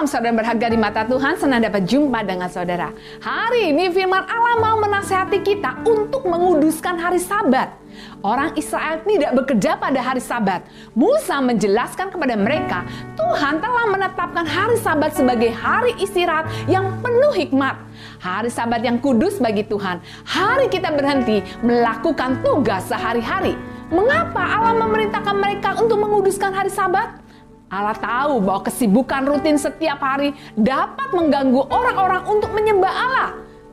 Salam saudara berharga di mata Tuhan, senang dapat jumpa dengan saudara. Hari ini firman Allah mau menasehati kita untuk menguduskan hari sabat. Orang Israel tidak bekerja pada hari sabat. Musa menjelaskan kepada mereka, Tuhan telah menetapkan hari sabat sebagai hari istirahat yang penuh hikmat. Hari sabat yang kudus bagi Tuhan. Hari kita berhenti melakukan tugas sehari-hari. Mengapa Allah memerintahkan mereka untuk menguduskan hari sabat? Allah tahu bahwa kesibukan rutin setiap hari dapat mengganggu orang-orang untuk menyembah Allah.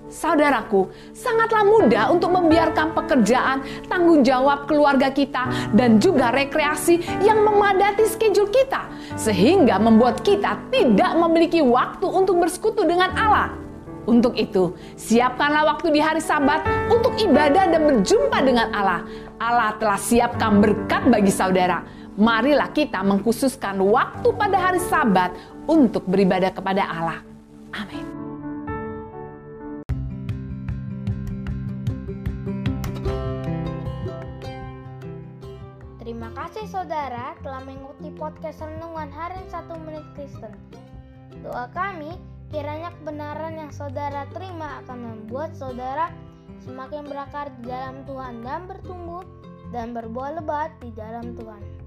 Saudaraku, sangatlah mudah untuk membiarkan pekerjaan, tanggung jawab keluarga kita, dan juga rekreasi yang memadati schedule kita, sehingga membuat kita tidak memiliki waktu untuk bersekutu dengan Allah. Untuk itu, siapkanlah waktu di hari Sabat untuk ibadah dan berjumpa dengan Allah. Allah telah siapkan berkat bagi saudara marilah kita mengkhususkan waktu pada hari Sabat untuk beribadah kepada Allah. Amin. Terima kasih saudara telah mengikuti podcast Renungan Harian 1 Menit Kristen. Doa kami, kiranya kebenaran yang saudara terima akan membuat saudara semakin berakar di dalam Tuhan dan bertumbuh dan berbuah lebat di dalam Tuhan.